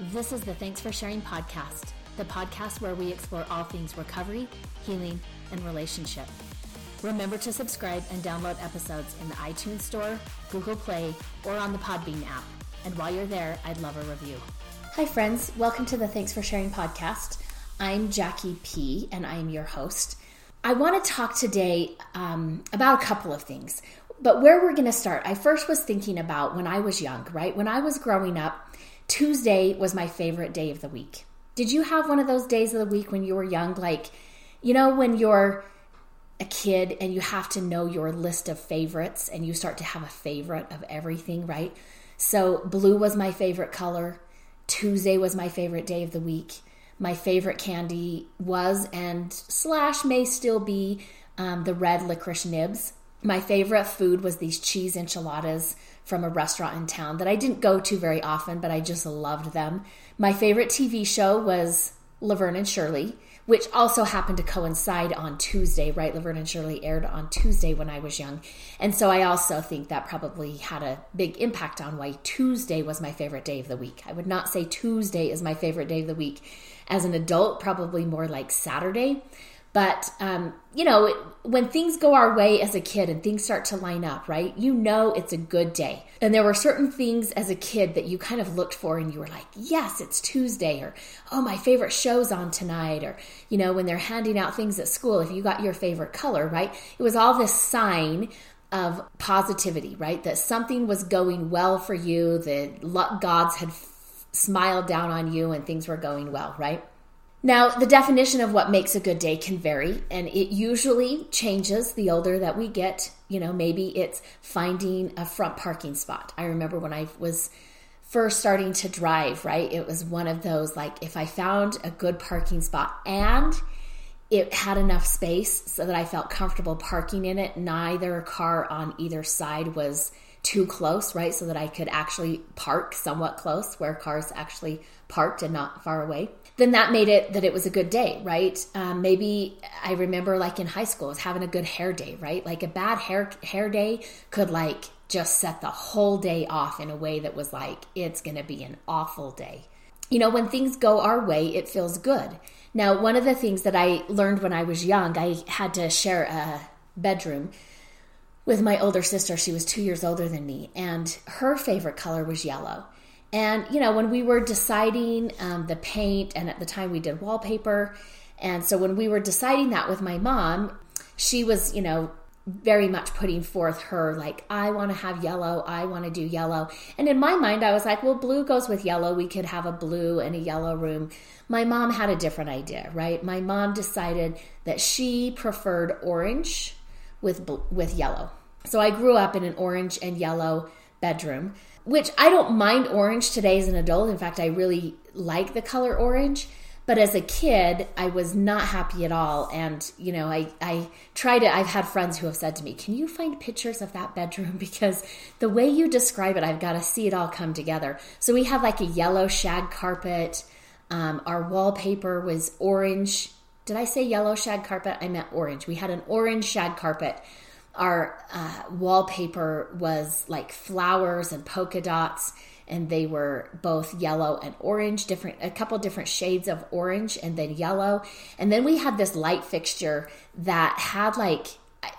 This is the Thanks for Sharing podcast, the podcast where we explore all things recovery, healing, and relationship. Remember to subscribe and download episodes in the iTunes Store, Google Play, or on the Podbean app. And while you're there, I'd love a review. Hi, friends. Welcome to the Thanks for Sharing podcast. I'm Jackie P., and I am your host. I want to talk today um, about a couple of things. But where we're going to start, I first was thinking about when I was young, right? When I was growing up, Tuesday was my favorite day of the week. Did you have one of those days of the week when you were young? Like, you know, when you're a kid and you have to know your list of favorites and you start to have a favorite of everything, right? So, blue was my favorite color. Tuesday was my favorite day of the week. My favorite candy was and slash may still be um, the red licorice nibs. My favorite food was these cheese enchiladas from a restaurant in town that I didn't go to very often, but I just loved them. My favorite TV show was Laverne and Shirley, which also happened to coincide on Tuesday, right? Laverne and Shirley aired on Tuesday when I was young. And so I also think that probably had a big impact on why Tuesday was my favorite day of the week. I would not say Tuesday is my favorite day of the week as an adult, probably more like Saturday. But, um, you know, when things go our way as a kid and things start to line up, right, you know it's a good day. And there were certain things as a kid that you kind of looked for and you were like, yes, it's Tuesday, or oh, my favorite show's on tonight, or, you know, when they're handing out things at school, if you got your favorite color, right, it was all this sign of positivity, right, that something was going well for you, the gods had smiled down on you and things were going well, right? Now, the definition of what makes a good day can vary, and it usually changes the older that we get. You know, maybe it's finding a front parking spot. I remember when I was first starting to drive, right? It was one of those like, if I found a good parking spot and it had enough space so that I felt comfortable parking in it, neither car on either side was too close, right? So that I could actually park somewhat close where cars actually parked and not far away. Then that made it that it was a good day, right? Um, maybe I remember like in high school, was having a good hair day, right? Like a bad hair hair day could like just set the whole day off in a way that was like it's going to be an awful day. You know, when things go our way, it feels good. Now, one of the things that I learned when I was young, I had to share a bedroom with my older sister. She was two years older than me, and her favorite color was yellow. And, you know, when we were deciding um, the paint, and at the time we did wallpaper, and so when we were deciding that with my mom, she was, you know, very much putting forth her, like, I want to have yellow, I want to do yellow. And in my mind, I was like, well, blue goes with yellow. We could have a blue and a yellow room. My mom had a different idea, right? My mom decided that she preferred orange with, with yellow. So I grew up in an orange and yellow bedroom, which I don't mind orange today as an adult. In fact, I really like the color orange. But as a kid, I was not happy at all. And, you know, I, I try to, I've had friends who have said to me, Can you find pictures of that bedroom? Because the way you describe it, I've got to see it all come together. So we have like a yellow shag carpet. Um, our wallpaper was orange. Did I say yellow shag carpet? I meant orange. We had an orange shag carpet our uh, wallpaper was like flowers and polka dots and they were both yellow and orange different a couple different shades of orange and then yellow and then we had this light fixture that had like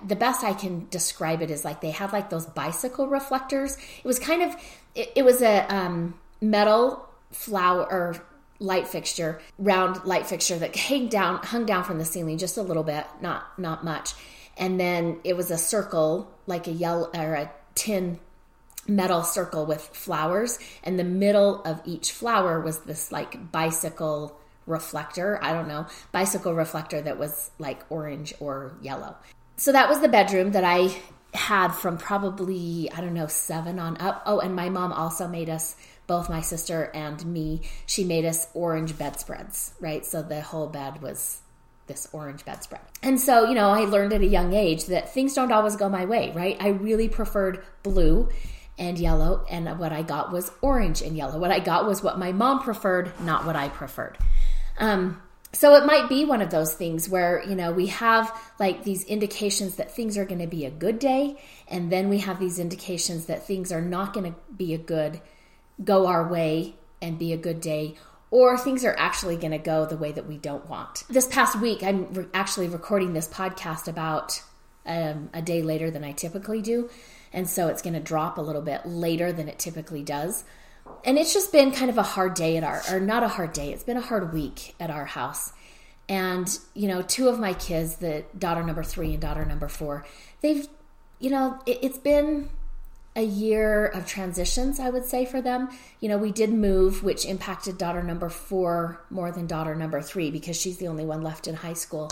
the best i can describe it is like they had like those bicycle reflectors it was kind of it, it was a um, metal flower light fixture round light fixture that hung down hung down from the ceiling just a little bit not not much. And then it was a circle like a yellow or a tin metal circle with flowers. And the middle of each flower was this like bicycle reflector. I don't know. Bicycle reflector that was like orange or yellow. So that was the bedroom that i had from probably i don't know seven on up oh and my mom also made us both my sister and me she made us orange bedspreads right so the whole bed was this orange bedspread. And so, you know, I learned at a young age that things don't always go my way, right? I really preferred blue and yellow, and what I got was orange and yellow. What I got was what my mom preferred, not what I preferred. Um, so it might be one of those things where you know we have like these indications that things are going to be a good day and then we have these indications that things are not going to be a good go our way and be a good day or things are actually going to go the way that we don't want. This past week, I'm re- actually recording this podcast about um, a day later than I typically do. And so it's going to drop a little bit later than it typically does. And it's just been kind of a hard day at our, or not a hard day, it's been a hard week at our house. And, you know, two of my kids, the daughter number three and daughter number four, they've, you know, it, it's been a year of transitions, I would say, for them. You know, we did move, which impacted daughter number four more than daughter number three because she's the only one left in high school.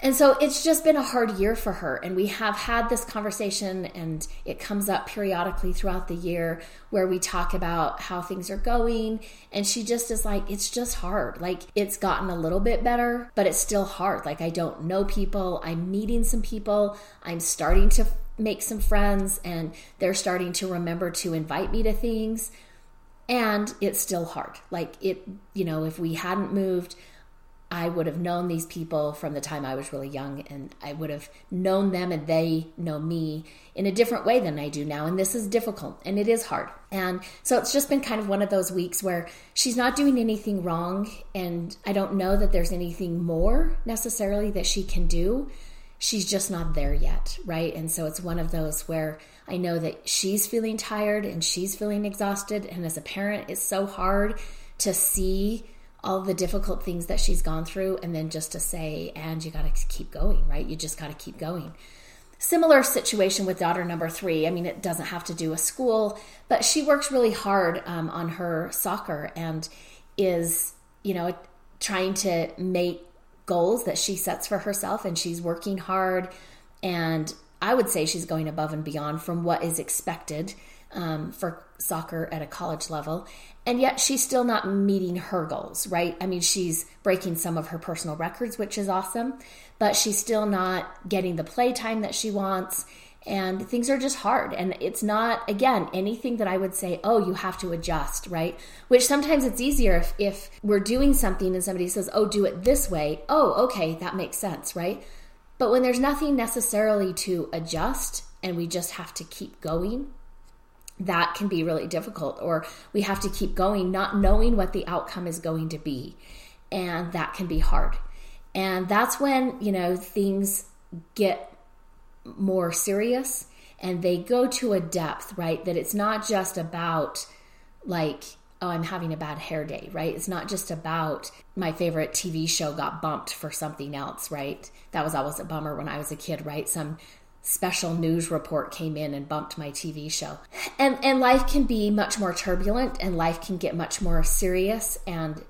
And so it's just been a hard year for her. And we have had this conversation, and it comes up periodically throughout the year where we talk about how things are going. And she just is like, it's just hard. Like, it's gotten a little bit better, but it's still hard. Like, I don't know people. I'm meeting some people. I'm starting to make some friends, and they're starting to remember to invite me to things. And it's still hard. Like, it, you know, if we hadn't moved, I would have known these people from the time I was really young, and I would have known them and they know me in a different way than I do now. And this is difficult and it is hard. And so it's just been kind of one of those weeks where she's not doing anything wrong, and I don't know that there's anything more necessarily that she can do. She's just not there yet, right? And so it's one of those where I know that she's feeling tired and she's feeling exhausted. And as a parent, it's so hard to see all the difficult things that she's gone through and then just to say and you got to keep going right? You just got to keep going. Similar situation with daughter number three. I mean it doesn't have to do with school but she works really hard um, on her soccer and is you know trying to make goals that she sets for herself and she's working hard. And i would say she's going above and beyond from what is expected um, for soccer at a college level and yet she's still not meeting her goals, right? I mean, she's breaking some of her personal records, which is awesome, but she's still not getting the play time that she wants. And things are just hard. And it's not, again, anything that I would say, oh, you have to adjust, right? Which sometimes it's easier if, if we're doing something and somebody says, oh, do it this way. Oh, okay, that makes sense, right? But when there's nothing necessarily to adjust and we just have to keep going, that can be really difficult or we have to keep going not knowing what the outcome is going to be and that can be hard. And that's when you know things get more serious and they go to a depth right that it's not just about like oh i'm having a bad hair day right? It's not just about my favorite tv show got bumped for something else right? That was always a bummer when i was a kid right? Some special news report came in and bumped my TV show. And and life can be much more turbulent and life can get much more serious and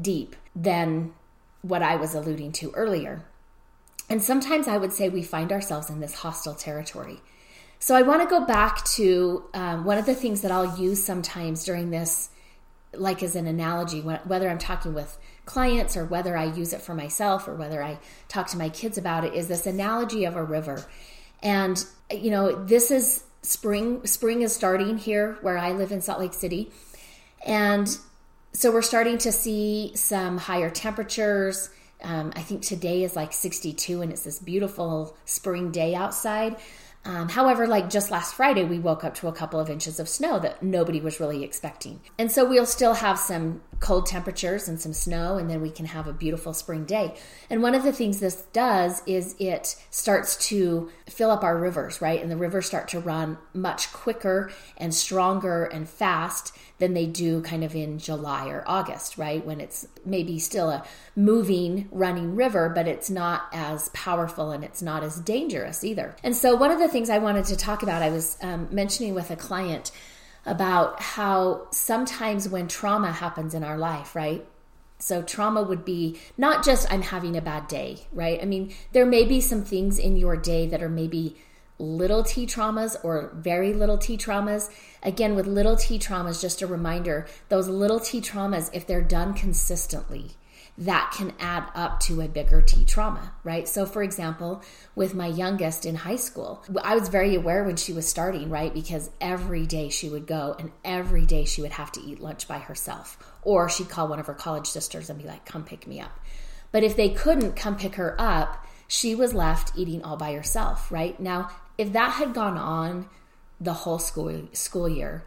deep than what I was alluding to earlier. And sometimes I would say we find ourselves in this hostile territory. So I want to go back to um, one of the things that I'll use sometimes during this, like as an analogy, whether I'm talking with clients or whether I use it for myself or whether I talk to my kids about it, is this analogy of a river. And you know, this is spring. Spring is starting here where I live in Salt Lake City, and so we're starting to see some higher temperatures. Um, I think today is like 62, and it's this beautiful spring day outside. Um, however, like just last Friday, we woke up to a couple of inches of snow that nobody was really expecting. And so we'll still have some cold temperatures and some snow, and then we can have a beautiful spring day. And one of the things this does is it starts to fill up our rivers, right? And the rivers start to run much quicker and stronger and fast than they do kind of in July or August, right? When it's maybe still a moving, running river, but it's not as powerful and it's not as dangerous either. And so, one of the things I wanted to talk about, I was um, mentioning with a client about how sometimes when trauma happens in our life, right? So, trauma would be not just I'm having a bad day, right? I mean, there may be some things in your day that are maybe little t traumas or very little t traumas. Again, with little t traumas, just a reminder those little t traumas, if they're done consistently, that can add up to a bigger T trauma, right? So, for example, with my youngest in high school, I was very aware when she was starting, right? Because every day she would go and every day she would have to eat lunch by herself, or she'd call one of her college sisters and be like, come pick me up. But if they couldn't come pick her up, she was left eating all by herself, right? Now, if that had gone on the whole school school year,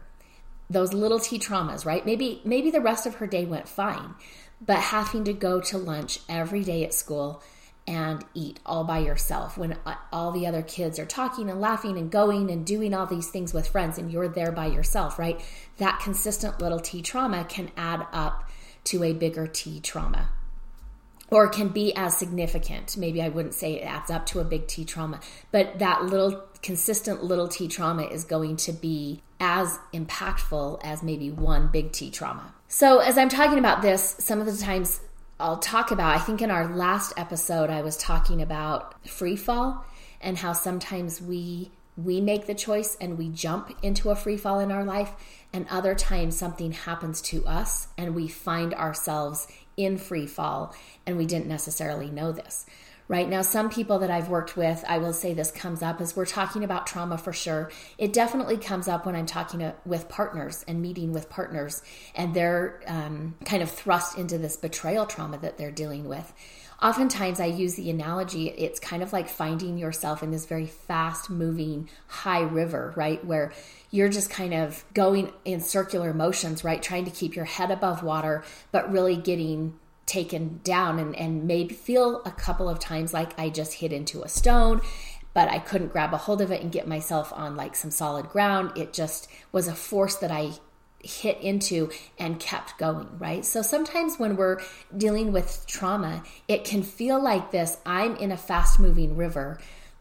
those little t traumas, right? Maybe maybe the rest of her day went fine, but having to go to lunch every day at school and eat all by yourself when uh, all the other kids are talking and laughing and going and doing all these things with friends and you're there by yourself, right? That consistent little T trauma can add up to a bigger T trauma or can be as significant. Maybe I wouldn't say it adds up to a big T trauma, but that little consistent little T trauma is going to be as impactful as maybe one big T trauma. So, as I'm talking about this, some of the times I'll talk about, I think in our last episode, I was talking about free fall and how sometimes we we make the choice and we jump into a free fall in our life and other times something happens to us and we find ourselves in free fall and we didn't necessarily know this right now some people that i've worked with i will say this comes up as we're talking about trauma for sure it definitely comes up when i'm talking to, with partners and meeting with partners and they're um, kind of thrust into this betrayal trauma that they're dealing with oftentimes I use the analogy it's kind of like finding yourself in this very fast moving high river, right? Where you're just kind of going in circular motions, right? Trying to keep your head above water, but really getting taken down and, and maybe feel a couple of times like I just hit into a stone but I couldn't grab a hold of it and get myself on like some solid ground. It just was a force that I hit into and kept going, right? So sometimes when we're dealing with trauma, it can feel like this I'm in a fast moving river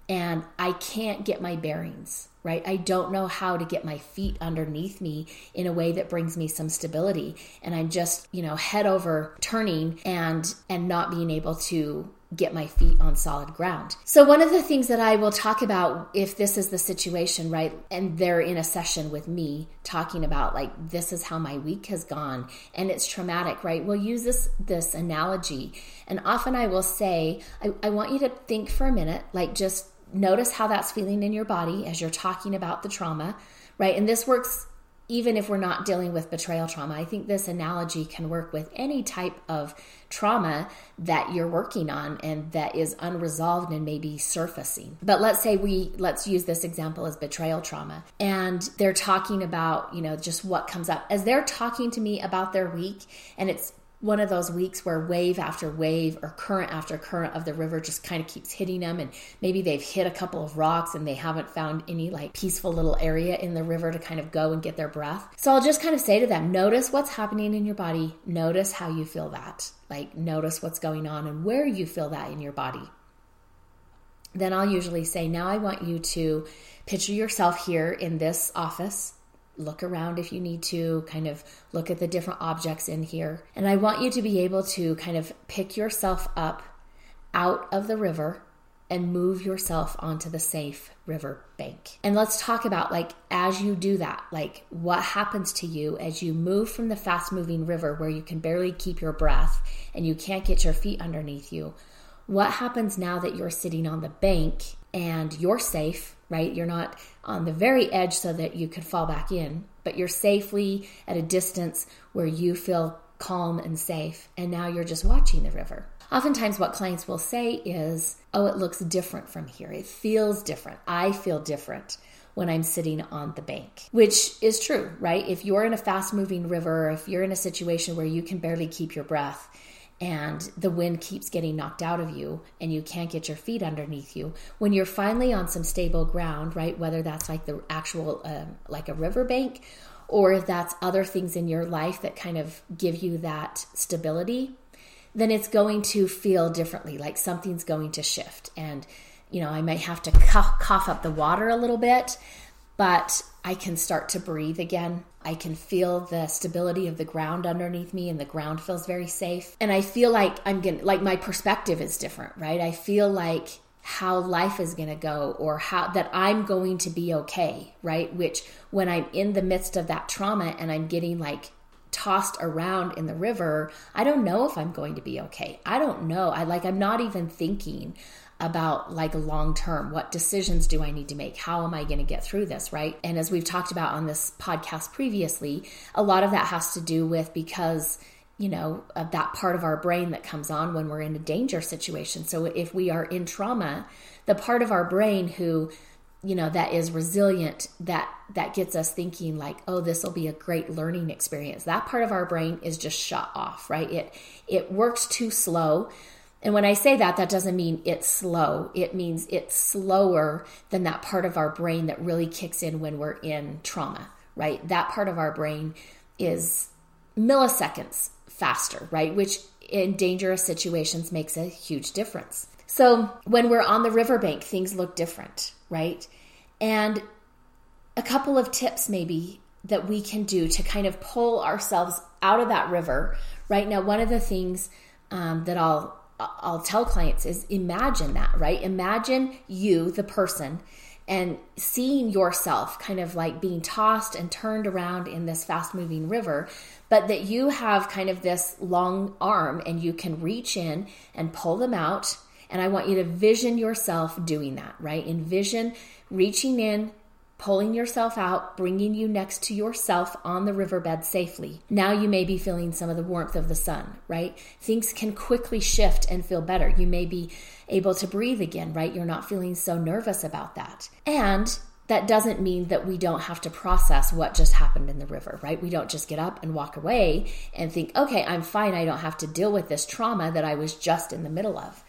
and I can't get my bearings right? I don't know how to get my feet underneath me in a way that brings me some stability and I'm just, you know, head over turning and and not being able to get my feet on solid ground. So one of the things that I will talk about if this is the situation, right? And they're in a session with me talking about like this is how my week has gone and it's traumatic, right? We'll use this this analogy. And often I will say, I, I want you to think for a minute, like just notice how that's feeling in your body as you're talking about the trauma, right? And this works even if we're not dealing with betrayal trauma. I think this analogy can work with any type of trauma that you're working on and that is unresolved and maybe surfacing. But let's say we let's use this example as betrayal trauma and they're talking about, you know, just what comes up. As they're talking to me about their week and it's one of those weeks where wave after wave or current after current of the river just kind of keeps hitting them and maybe they've hit a couple of rocks and they haven't found any like peaceful little area in the river to kind of go and get their breath. So I'll just kind of say to them, notice what's happening in your body, notice how you feel that. Like notice what's going on and where you feel that in your body. Then I'll usually say, now I want you to picture yourself here in this office look around if you need to, kind of look at the different objects in here. And I want you to be able to kind of pick yourself up out of the river and move yourself onto the safe river bank. And let's talk about like as you do that, like what happens to you as you move from the fast moving river where you can barely keep your breath and you can't get your feet underneath you. What happens now that you're sitting on the bank and you're safe right? You're not on the very edge so that you could fall back in, but you're safely at a distance where you feel calm and safe. And now you're just watching the river. Oftentimes, what clients will say is, Oh, it looks different from here. It feels different. I feel different when I'm sitting on the bank, which is true, right? If you're in a fast moving river, if you're in a situation where you can barely keep your breath, and the wind keeps getting knocked out of you and you can't get your feet underneath you when you're finally on some stable ground right whether that's like the actual um, like a riverbank or if that's other things in your life that kind of give you that stability then it's going to feel differently like something's going to shift and you know i might have to cough, cough up the water a little bit but I can start to breathe again. I can feel the stability of the ground underneath me, and the ground feels very safe. And I feel like I'm gonna, like, my perspective is different, right? I feel like how life is going to go or how that I'm going to be okay, right? Which when I'm in the midst of that trauma and I'm getting like tossed around in the river, I don't know if I'm going to be okay. I don't know. I like I'm not even thinking about like long term what decisions do i need to make? How am i going to get through this right? And as we've talked about on this podcast previously a lot of that has to do with because you know of that part of our brain that comes on when we're in a danger situation. So if we are in trauma the part of our brain who you know that is resilient that that gets us thinking like oh this will be a great learning experience that part of our brain is just shut off right? It it works too slow and when i say that that doesn't mean it's slow it means it's slower than that part of our brain that really kicks in when we're in trauma right that part of our brain is milliseconds faster right which in dangerous situations makes a huge difference so when we're on the riverbank, things look different, right? And a couple of tips maybe that we can do to kind of pull ourselves out of that river. Right now, one of the things um, that I'll I'll tell clients is imagine that, right? Imagine you, the person, and seeing yourself kind of like being tossed and turned around in this fast moving river, but that you have kind of this long arm and you can reach in and pull them out and I want you to vision yourself doing that, right? Envision reaching in, pulling yourself out, bringing you next to yourself on the riverbed safely. Now you may be feeling some of the warmth of the sun, right? Things can quickly shift and feel better. You may be able to breathe again, right? You're not feeling so nervous about that. And that doesn't mean that we don't have to process what just happened in the river, right? We don't just get up and walk away and think, okay, I'm fine. I don't have to deal with this trauma that I was just in the middle of.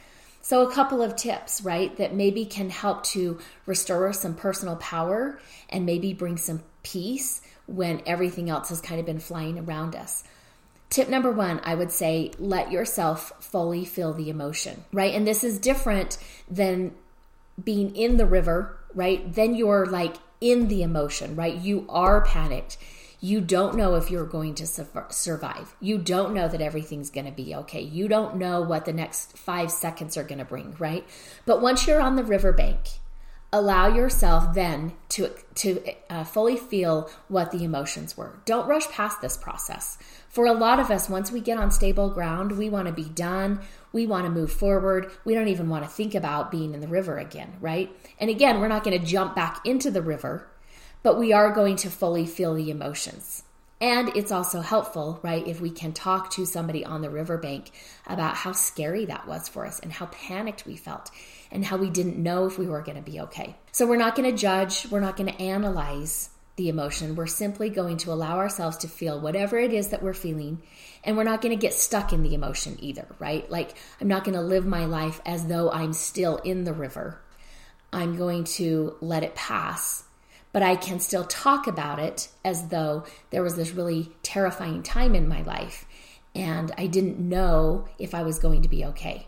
So, a couple of tips, right, that maybe can help to restore some personal power and maybe bring some peace when everything else has kind of been flying around us. Tip number one, I would say, let yourself fully feel the emotion, right? And this is different than being in the river, right? Then you're like in the emotion, right? You are panicked you don't know if you're going to survive. You don't know that everything's going to be okay. You don't know what the next five seconds are going to bring, right? But once you're on the riverbank, allow yourself then to to uh, fully feel what the emotions were. Don't rush past this process. For a lot of us, once we get on stable ground, we want to be done. We want to move forward. We don't even want to think about being in the river again, right? And again, we're not going to jump back into the river but we are going to fully feel the emotions. And it's also helpful, right, if we can talk to somebody on the riverbank about how scary that was for us and how panicked we felt and how we didn't know if we were going to be okay. So we're not going to judge, we're not going to analyze the emotion. We're simply going to allow ourselves to feel whatever it is that we're feeling. And we're not going to get stuck in the emotion either, right? Like, I'm not going to live my life as though I'm still in the river. I'm going to let it pass but I can still talk about it as though there was this really terrifying time in my life and I didn't know if I was going to be okay.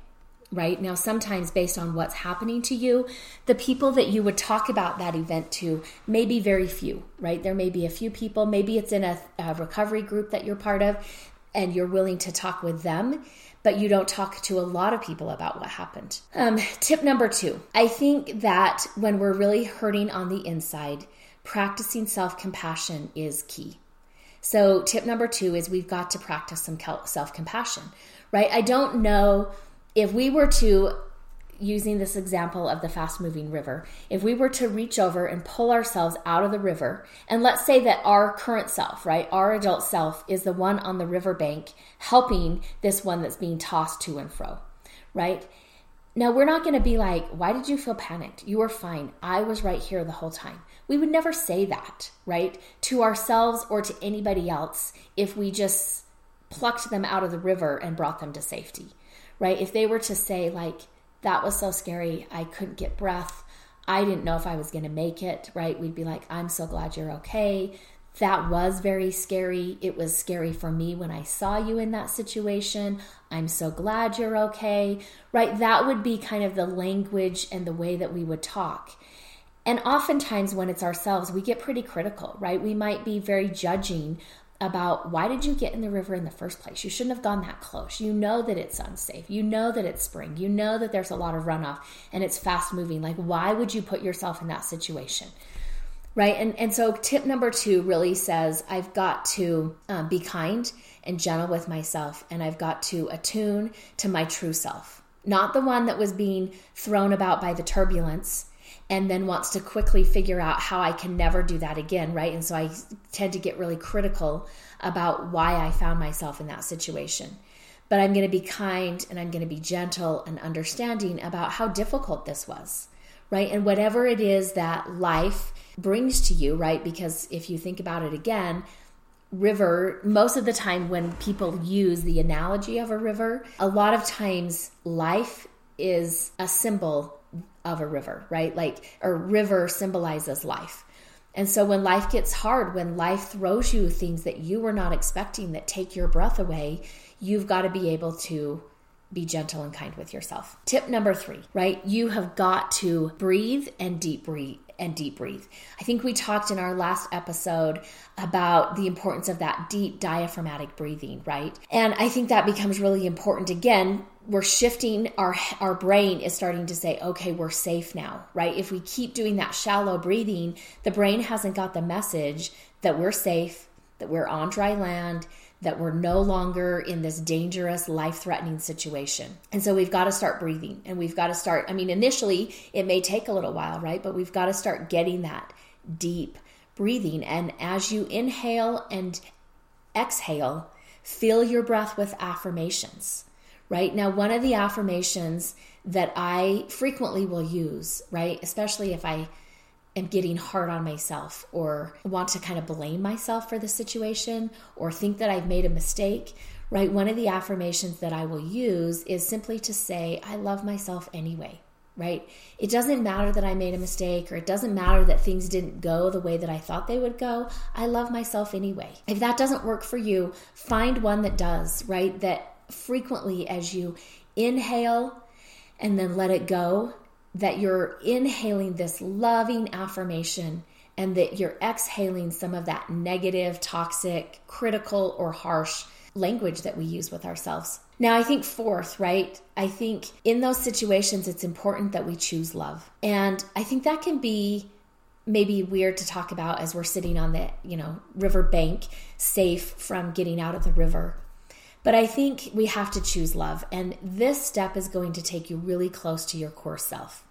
Right now, sometimes based on what's happening to you, the people that you would talk about that event to may be very few, right? There may be a few people, maybe it's in a, a recovery group that you're part of, and you're willing to talk with them but you don't talk to a lot of people about what happened. Um, tip number two I think that when we're really hurting on the inside, practicing self compassion is key. So, tip number two is we've got to practice some self compassion, right? I don't know if we were to, using this example of the fast moving river, if we were to reach over and pull ourselves out of the river, and let's say that our current self, right, our adult self is the one on the riverbank helping this one that's being tossed to and fro, right? Now, we're not going to be like, why did you feel panicked? You were fine. I was right here the whole time. We would never say that, right? To ourselves or to anybody else if we just plucked them out of the river and brought them to safety, right? If they were to say, like, that was so scary, I couldn't get breath, I didn't know if I was going to make it, right? We'd be like, I'm so glad you're okay that was very scary. It was scary for me when I saw you in that situation. I'm so glad you're okay. Right? That would be kind of the language and the way that we would talk. And oftentimes, when it's ourselves, we get pretty critical, right? We might be very judging about why did you get in the river in the first place? You shouldn't have gone that close. You know that it's unsafe. You know that it's spring. You know that there's a lot of runoff and it's fast moving. Like, why would you put yourself in that situation? right? And and so tip number two really says I've got to um, be kind and gentle with myself, and I've got to attune to my true self, not the one that was being thrown about by the turbulence. And then wants to quickly figure out how I can never do that again, right? And so I tend to get really critical about why I found myself in that situation but I'm going to be kind and I'm going to be gentle and understanding about how difficult this was right? And whatever it is that life brings to you, right? Because if you think about it again, river, most of the time when people use the analogy of a river, a lot of times life is a symbol of a river, right? Like a river symbolizes life. And so when life gets hard, when life throws you things that you were not expecting that take your breath away, you've got to be able to be gentle and kind with yourself. Tip number three, right? You have got to breathe and deep breathe and deep breathe. I think we talked in our last episode about the importance of that deep diaphragmatic breathing, right? And I think that becomes really important again. We're shifting our our brain is starting to say, "Okay, we're safe now." Right? If we keep doing that shallow breathing, the brain hasn't got the message that we're safe, that we're on dry land, that we're no longer in this dangerous, life threatening situation. And so we've got to start breathing and we've got to start. I mean, initially, it may take a little while, right? But we've got to start getting that deep breathing. And as you inhale and exhale, fill your breath with affirmations, right? Now, one of the affirmations that I frequently will use, right, especially if I am getting hard on myself or want to kind of blame myself for the situation or think that I've made a mistake, right? One of the affirmations that I will use is simply to say, I love myself anyway, right? It doesn't matter that I made a mistake or it doesn't matter that things didn't go the way that I thought they would go. I love myself anyway. If that doesn't work for you, find one that does, right? That frequently as you inhale and then let it go, that you're inhaling this loving affirmation and that you're exhaling some of that negative, toxic, critical, or harsh language that we use with ourselves. Now, I think fourth, right? I think in those situations, it's important that we choose love. And I think that can be maybe weird to talk about as we're sitting on the, you know, river bank, safe from getting out of the river. But I think we have to choose love. And this step is going to take you really close to your core self.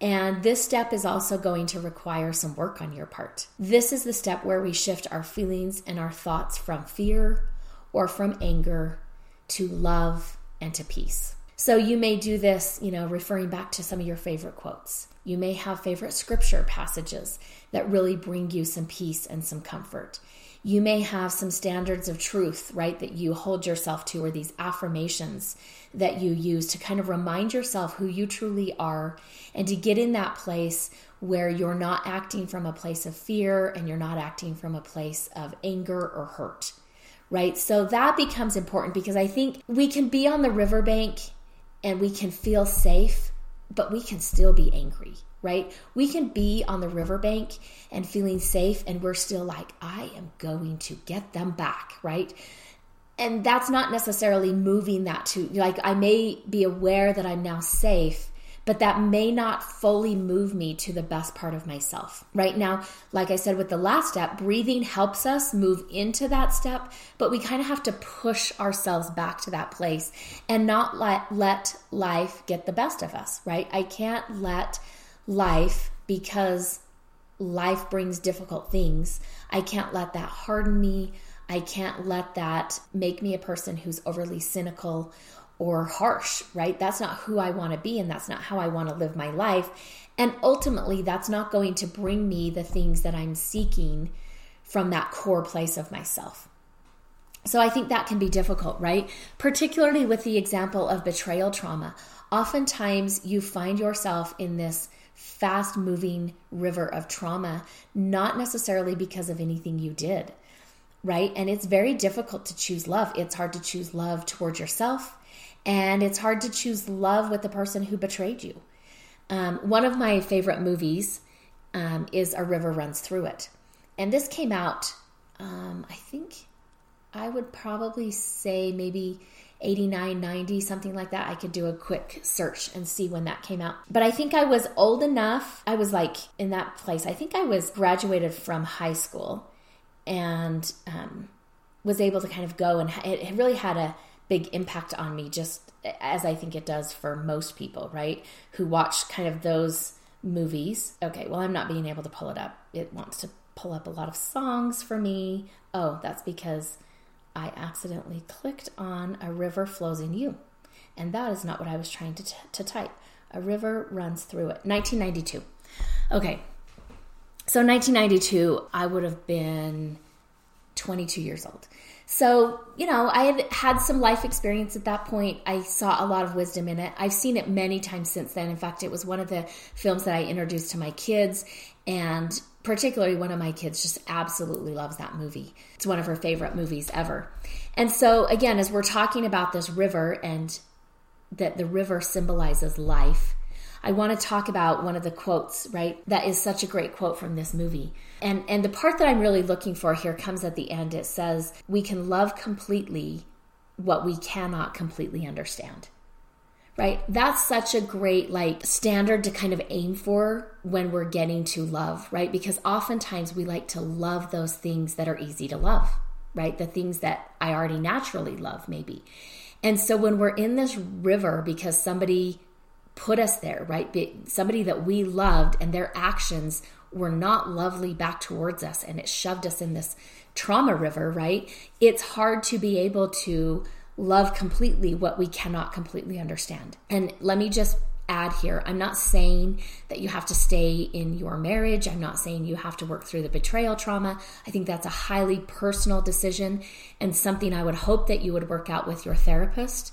And this step is also going to require some work on your part. This is the step where we shift our feelings and our thoughts from fear or from anger to love and to peace. So you may do this, you know, referring back to some of your favorite quotes. You may have favorite scripture passages that really bring you some peace and some comfort you may have some standards of truth, right, that you hold yourself to, or these affirmations that you use to kind of remind yourself who you truly are and to get in that place where you're not acting from a place of fear and you're not acting from a place of anger or hurt, right? So that becomes important because I think we can be on the riverbank and we can feel safe, but we can still be angry right? We can be on the riverbank and feeling safe, and we're still like, I am going to get them back, right? And that's not necessarily moving that to, like, I may be aware that I'm now safe, but that may not fully move me to the best part of myself. Right now, like I said with the last step, breathing helps us move into that step, but we kind of have to push ourselves back to that place and not let, let life get the best of us, right? I can't let life because life brings difficult things. I can't let that harden me. I can't let that make me a person who's overly cynical or harsh, right? That's not who I want to be, and that's not how I want to live my life. And ultimately, that's not going to bring me the things that I'm seeking from that core place of myself. So I think that can be difficult, right? Particularly with the example of betrayal trauma. Oftentimes, you find yourself in this fast moving river of trauma, not necessarily because of anything you did, right? And it's very difficult to choose love. It's hard to choose love towards yourself, and it's hard to choose love with the person who betrayed you. Um, one of my favorite movies um, is A River Runs Through It. And this came out, um, I think I would probably say maybe 89, 90, something like that. I could do a quick search and see when that came out. But I think I was old enough. I was like in that place. I think I was graduated from high school and um, was able to kind of go and it, it really had a big impact on me, just as I think it does for most people, right? Who watch kind of those movies. Okay, well, I'm not being able to pull it up. It wants to pull up a lot of songs for me. Oh, that's because I accidentally clicked on A River Flows in You. And that is not what I was trying to, t- to type. A river runs through it. 1992. Okay. So 1992, I would have been 22 years old. So, you know, I had had some life experience at that point. I saw a lot of wisdom in it. I've seen it many times since then. In fact, it was one of the films that I introduced to my kids, and particularly one of my kids just absolutely loves that movie. It's one of her favorite movies ever. And so, again, as we're talking about this river and that the river symbolizes life, I want to talk about one of the quotes, right? That is such a great quote from this movie. And and the part that I'm really looking for here comes at the end. It says, "We can love completely what we cannot completely understand." Right? That's such a great like standard to kind of aim for when we're getting to love, right? Because oftentimes we like to love those things that are easy to love, right? The things that I already naturally love maybe. And so when we're in this river because somebody put us there, right? Somebody that we loved and their actions were not lovely back towards us and it shoved us in this trauma river, right? It's hard to be able to love completely what we cannot completely understand. And let me just add here I'm not saying that you have to stay in your marriage. I'm not saying you have to work through the betrayal trauma. I think that's a highly personal decision and something I would hope that you would work out with your therapist.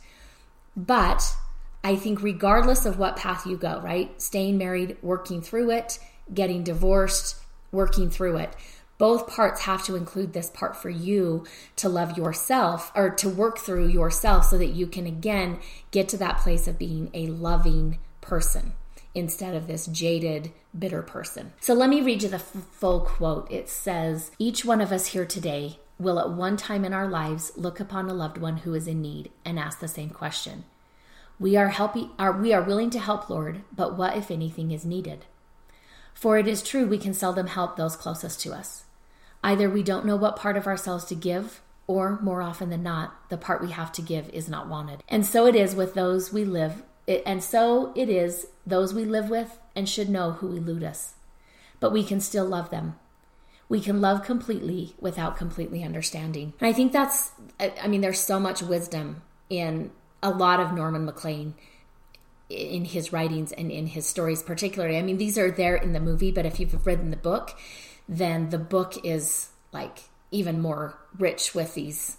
But I think, regardless of what path you go, right? Staying married, working through it, getting divorced, working through it. Both parts have to include this part for you to love yourself or to work through yourself so that you can again get to that place of being a loving person instead of this jaded, bitter person. So let me read you the f- full quote. It says, Each one of us here today will at one time in our lives look upon a loved one who is in need and ask the same question we are helping are we are willing to help, Lord, but what if anything is needed? For it is true we can seldom help those closest to us. Either we don't know what part of ourselves to give, or more often than not, the part we have to give is not wanted. And so it is with those we live, and so it is those we live with and should know who elude us. But we can still love them. We can love completely without completely understanding. And I think that's, I mean, there's so much wisdom in a lot of Norman Maclean in his writings and in his stories, particularly. I mean, these are there in the movie, but if you've read in the book, then the book is like even more rich with these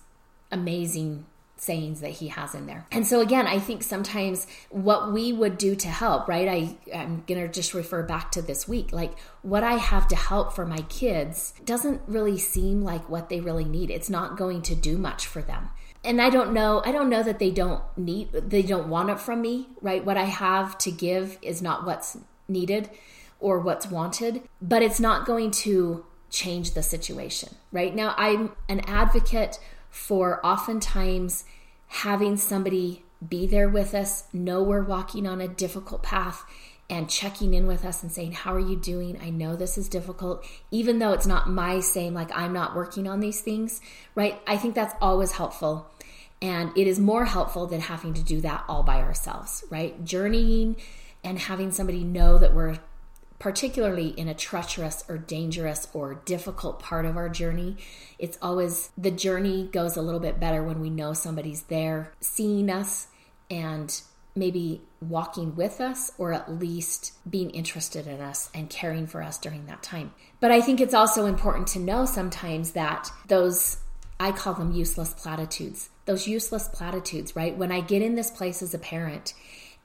amazing sayings that he has in there. And so again, I think sometimes what we would do to help, right? I I'm going to just refer back to this week. Like what I have to help for my kids doesn't really seem like what they really need. It's not going to do much for them and I don't know, I don't know that they don't need, they don't want it from me, right? What I have to give is not what's needed or what's wanted, but it's not going to change the situation, right? Now, I'm an advocate for oftentimes having somebody be there with us, know we're walking on a difficult path, and checking in with us and saying, How are you doing? I know this is difficult, even though it's not my saying, like, I'm not working on these things, right? I think that's always helpful. And it is more helpful than having to do that all by ourselves, right? Journeying and having somebody know that we're particularly in a treacherous or dangerous or difficult part of our journey, it's always the journey goes a little bit better when we know somebody's there seeing us and maybe walking with us or at least being interested in us and caring for us during that time. But I think it's also important to know sometimes that those, I call them useless platitudes those useless platitudes, right? When I get in this place as a parent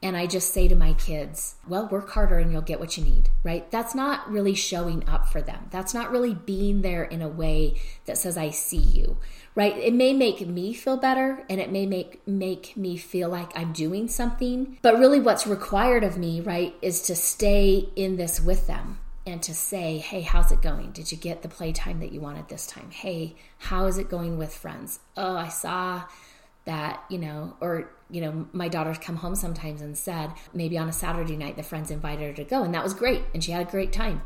and I just say to my kids, well, work harder and you'll get what you need, right? That's not really showing up for them. That's not really being there in a way that says, I see you, right? It may make me feel better and it may make, make me feel like I'm doing something, but really what's required of me, right, is to stay in this with them and to say, hey, how's it going? Did you get the playtime that you wanted this time? Hey, how is it going with friends? Oh, I saw that, you know, or, you know, my daughter's come home sometimes and said, maybe on a Saturday night, the friends invited her to go, and that was great, and she had a great time.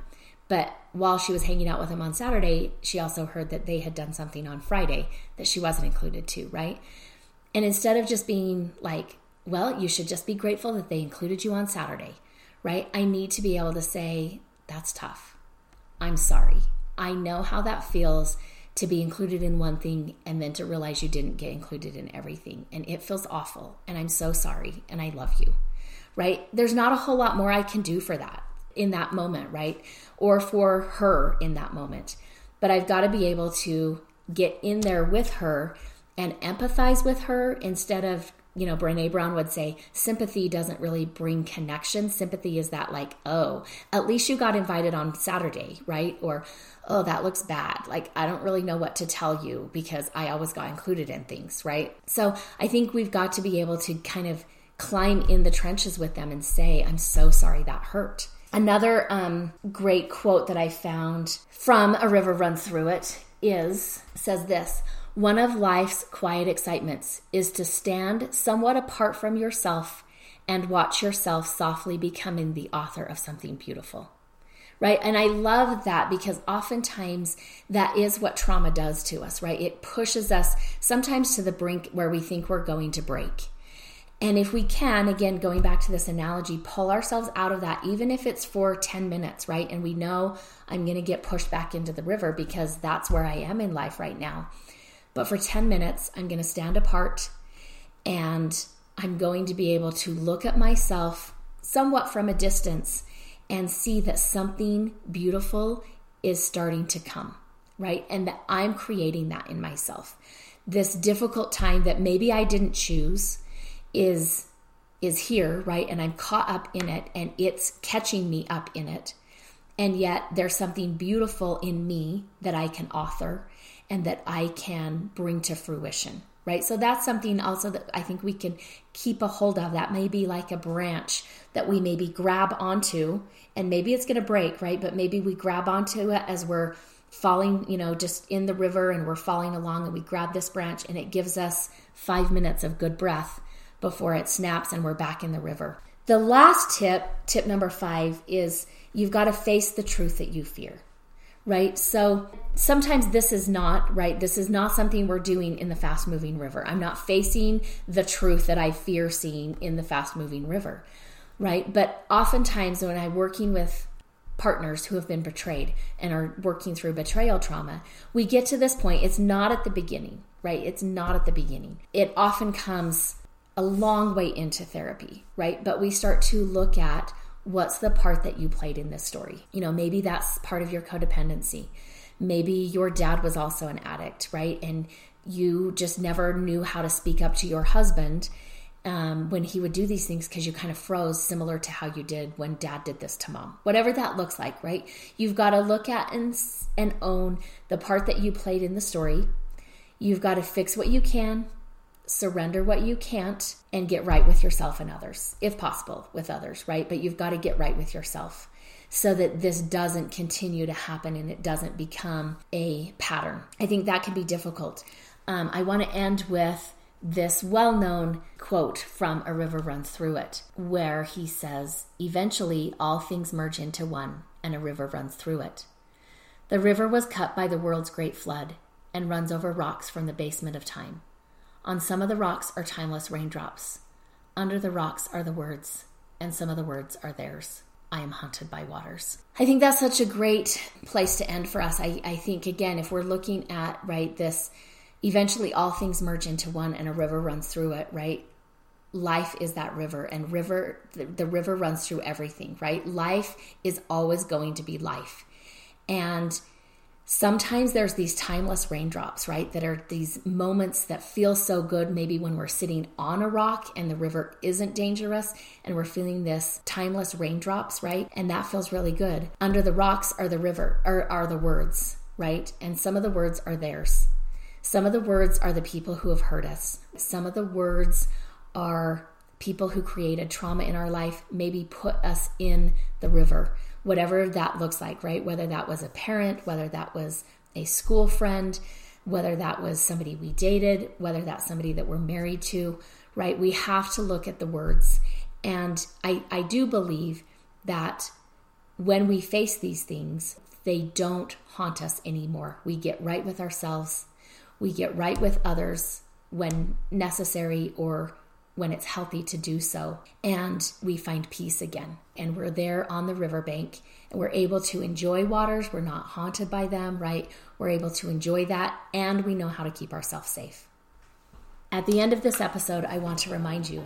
But while she was hanging out with them on Saturday, she also heard that they had done something on Friday that she wasn't included to, right? And instead of just being like, well, you should just be grateful that they included you on Saturday, right? I need to be able to say, that's tough. I'm sorry. I know how that feels to be included in one thing and then to realize you didn't get included in everything. And it feels awful. And I'm so sorry. And I love you. right? There's not a whole lot more I can do for that in that moment, right? Or for her in that moment. But I've got to be able to get in there with her and empathize with her instead of you know, Brene Brown would say sympathy doesn't really bring connection. Sympathy is that, like, oh, at least you got invited on Saturday, right? Or, oh, that looks bad. Like, I don't really know what to tell you because I always got included in things, right? So I think we've got to be able to kind of climb in the trenches with them and say, I'm so sorry that hurt. Another um, great quote that I found from A River Runs Through It is says this one of life's quiet excitements is to stand somewhat apart from yourself and watch yourself softly becoming the author of something beautiful. Right? And I love that because oftentimes that is what trauma does to us, right? It pushes us sometimes to the brink where we think we're going to break. And if we can, again, going back to this analogy, pull ourselves out of that, even if it's for 10 minutes, right? And we know I'm going to get pushed back into the river because that's where I am in life right now. But for 10 minutes, I'm going to stand apart and I'm going to be able to look at myself somewhat from a distance and see that something beautiful is starting to come, right? And that I'm creating that in myself. This difficult time that maybe I didn't choose is is here, right? And I'm caught up in it and it's catching me up in it. And yet there's something beautiful in me that I can author and that I can bring to fruition, right? So that's something also that I think we can keep a hold of. That may be like a branch that we maybe grab onto, and maybe it's going to break, right? But maybe we grab onto it as we're falling, you know, just in the river and we're falling along and we grab this branch and it gives us five minutes of good breath before it snaps and we're back in the river. The last tip, tip number five, is you've got to face the truth that you fear right? So sometimes this is not, right? This is not something we're doing in the fast moving river. I'm not facing the truth that I fear seeing in the fast moving river, right? But oftentimes when I'm working with partners who have been betrayed and are working through betrayal trauma, we get to this point. It's not at the beginning, right? It's not at the beginning. It often comes a long way into therapy, right? But we start to look at what's the part that you played in this story? You know, maybe that's part of your codependency. Maybe your dad was also an addict, right? And you just never knew how to speak up to your husband um, when he would do these things because you kind of froze, similar to how you did when dad did this to mom. Whatever that looks like, right? You've got to look at and, and own the part that you played in the story. You've got to fix what you can, surrender what you can't and get right with yourself and others, if possible, with others, right? But you've got to get right with yourself so that this doesn't continue to happen and it doesn't become a pattern. I think that can be difficult. Um, I want to end with this well known quote from A River Runs Through It, where he says, Eventually, all things merge into one, and a river runs through it. The river was cut by the world's great flood and runs over rocks from the basement of time. On some of the rocks are timeless raindrops. Under the rocks are the words, and some of the words are theirs. I am haunted by waters. I think that's such a great place to end for us. I, I think, again, if we're looking at, right, this eventually all things merge into one and a river runs through it, right? Life is that river, and river, the, the river runs through everything, right? Life is always going to be life. And sometimes there's these timeless raindrops, right? That are these moments that feel so good, maybe when we're sitting on a rock and the river isn't dangerous and we're feeling this timeless raindrops, right? And that feels really good. Under the rocks are the river, or are the words, right? And some of the words are theirs. Some of the words are the people who have hurt us. Some of the words are people who created trauma in our life, maybe put us in the river whatever that looks like, right? Whether that was a parent, whether that was a school friend, whether that was somebody we dated, whether that's somebody that we're married to, right? We have to look at the words. And I, I do believe that when we face these things, they don't haunt us anymore. We get right with ourselves, we get right with others when necessary or when it's healthy to do so. And we find peace again. And we're there on the riverbank and we're able to enjoy waters. We're not haunted by them, right? We're able to enjoy that and we know how to keep ourselves safe. At the end of this episode, I want to remind you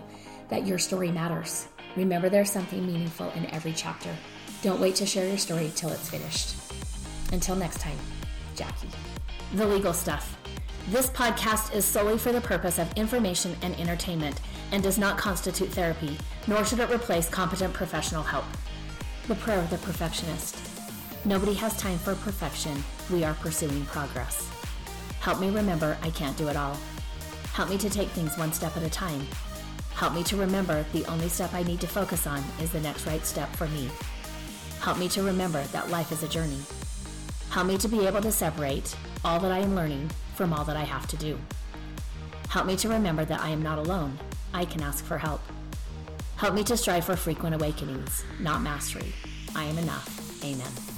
that your story matters. Remember there's something meaningful in every chapter. Don't wait to share your story till it's finished. Until next time, Jackie. The legal stuff. This podcast is solely for the purpose of information and entertainment and does not constitute therapy, nor should it replace competent professional help. The prayer of the perfectionist. Nobody has time for perfection. We are pursuing progress. Help me remember I can't do it all. Help me to take things one step at a time. Help me to remember the only step I need to focus on is the next right step for me. Help me to remember that life is a journey. Help me to be able to separate all that I am learning from all that I have to do. Help me to remember that I am not alone. I can ask for help. Help me to strive for frequent awakenings, not mastery. I am enough. Amen.